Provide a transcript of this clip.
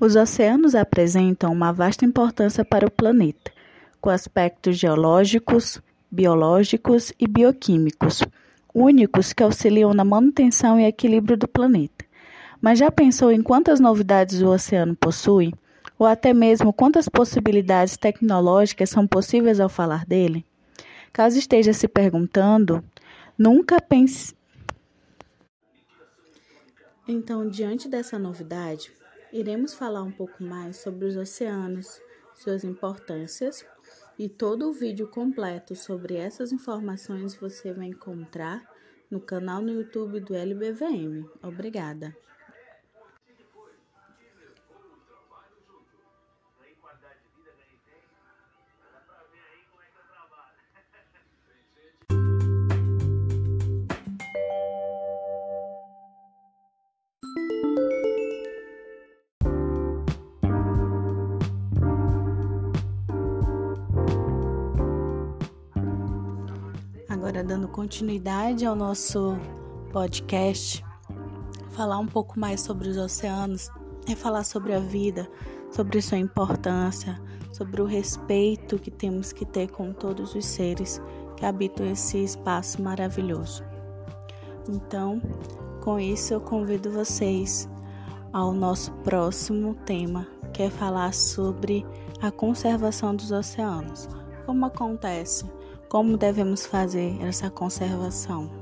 Os oceanos apresentam uma vasta importância para o planeta, com aspectos geológicos, biológicos e bioquímicos, únicos que auxiliam na manutenção e equilíbrio do planeta. Mas já pensou em quantas novidades o oceano possui? Ou até mesmo quantas possibilidades tecnológicas são possíveis ao falar dele? Caso esteja se perguntando, nunca pense. Então, diante dessa novidade, Iremos falar um pouco mais sobre os oceanos, suas importâncias e todo o vídeo completo sobre essas informações você vai encontrar no canal no YouTube do LBVM. Obrigada. Agora, dando continuidade ao nosso podcast, falar um pouco mais sobre os oceanos é falar sobre a vida, sobre sua importância, sobre o respeito que temos que ter com todos os seres que habitam esse espaço maravilhoso. Então, com isso, eu convido vocês ao nosso próximo tema, que é falar sobre a conservação dos oceanos. Como acontece? Como devemos fazer essa conservação?